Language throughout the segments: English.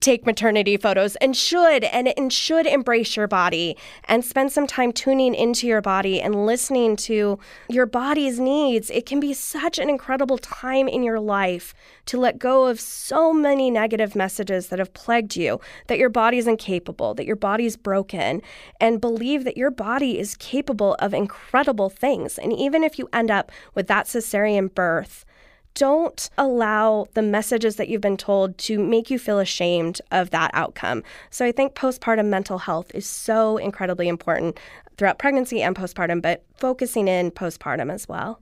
take maternity photos and should and, and should embrace your body and spend some time tuning into your body and listening to your body's needs. It can be such an incredible time in your life to let go of so many negative messages that have plagued you that your body's incapable that your body's broken and believe that your body is capable of incredible things. And even if you end up with that cesarean birth don't allow the messages that you've been told to make you feel ashamed of that outcome. So I think postpartum mental health is so incredibly important throughout pregnancy and postpartum, but focusing in postpartum as well.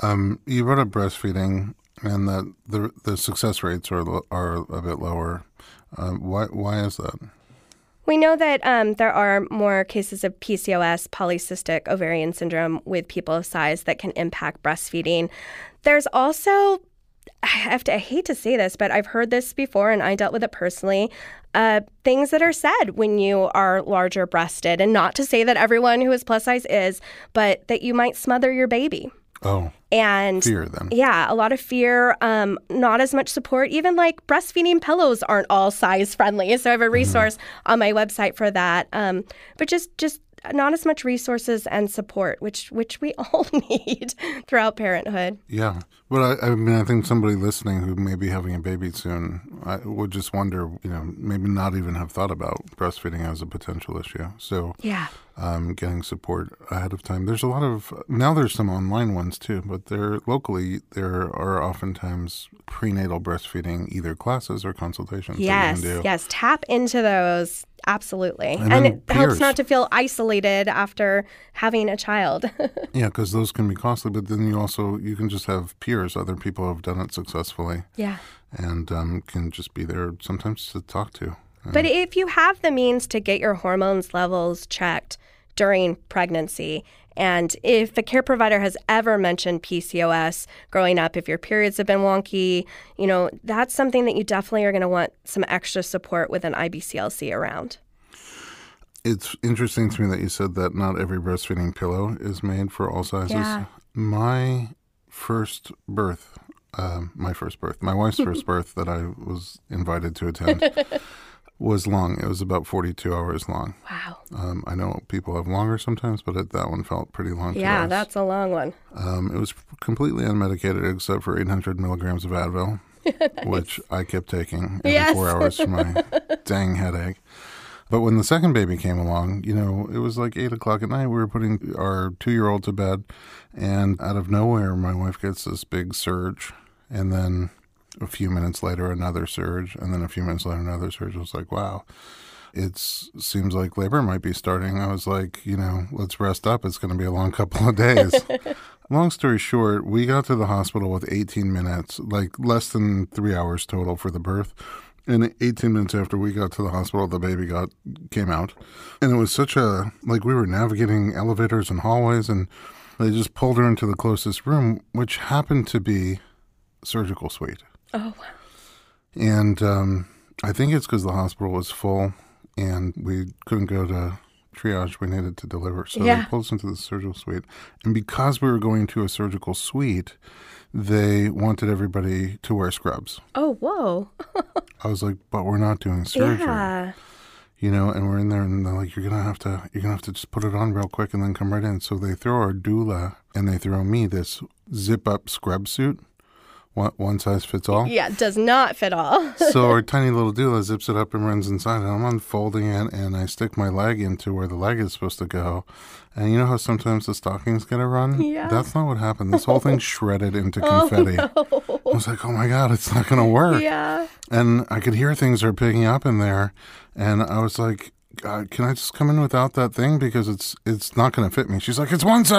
Um, you brought up breastfeeding and that the the success rates are are a bit lower. Uh, why why is that? We know that um, there are more cases of PCOS, polycystic ovarian syndrome, with people of size that can impact breastfeeding. There's also, I have to, I hate to say this, but I've heard this before and I dealt with it personally. Uh, things that are said when you are larger breasted, and not to say that everyone who is plus size is, but that you might smother your baby. Oh. And fear then. Yeah, a lot of fear, um, not as much support. Even like breastfeeding pillows aren't all size friendly. So I have a mm-hmm. resource mm-hmm. on my website for that. Um, but just just not as much resources and support, which which we all need throughout parenthood. Yeah, but I, I, mean, I think somebody listening who may be having a baby soon I would just wonder, you know, maybe not even have thought about breastfeeding as a potential issue. So yeah, um, getting support ahead of time. There's a lot of now. There's some online ones too, but there locally there are oftentimes prenatal breastfeeding either classes or consultations. Yes, yes. Tap into those Absolutely. And, and it peers. helps not to feel isolated after having a child. yeah, because those can be costly, but then you also you can just have peers, other people who have done it successfully. Yeah. And um, can just be there sometimes to talk to. But if you have the means to get your hormones levels checked during pregnancy and if a care provider has ever mentioned PCOS growing up, if your periods have been wonky, you know, that's something that you definitely are going to want some extra support with an IBCLC around. It's interesting to me that you said that not every breastfeeding pillow is made for all sizes. Yeah. My first birth, uh, my first birth, my wife's first birth that I was invited to attend was long. It was about 42 hours long. Wow. Um, I know people have longer sometimes, but it, that one felt pretty long. Yeah, that's a long one. Um, it was completely unmedicated except for 800 milligrams of Advil, nice. which I kept taking every yes. four hours for my dang headache. But when the second baby came along, you know, it was like eight o'clock at night. We were putting our two year old to bed, and out of nowhere, my wife gets this big surge. And then a few minutes later, another surge, and then a few minutes later, another surge. I was like, wow, it seems like labor might be starting. I was like, you know, let's rest up. It's going to be a long couple of days. long story short, we got to the hospital with 18 minutes, like less than three hours total for the birth. And 18 minutes after we got to the hospital, the baby got came out, and it was such a like we were navigating elevators and hallways, and they just pulled her into the closest room, which happened to be surgical suite. Oh, wow. And um, I think it's because the hospital was full and we couldn't go to triage. We needed to deliver. So yeah. they pulled us into the surgical suite. And because we were going to a surgical suite, they wanted everybody to wear scrubs. Oh, whoa. I was like, but we're not doing surgery. Yeah. You know, and we're in there and they're like, You're gonna have to you're gonna have to just put it on real quick and then come right in. So they throw our doula and they throw me this zip up scrub suit one, one size fits all? Yeah, does not fit all. so our tiny little doula zips it up and runs inside, and I'm unfolding it, and I stick my leg into where the leg is supposed to go. And you know how sometimes the stockings get a run? Yeah. That's not what happened. This whole thing shredded into oh, confetti. Oh, no. I was like, oh my God, it's not to work. Yeah. And I could hear things are picking up in there. And I was like, uh, can I just come in without that thing because it's it's not to fit me? She's like, it's one size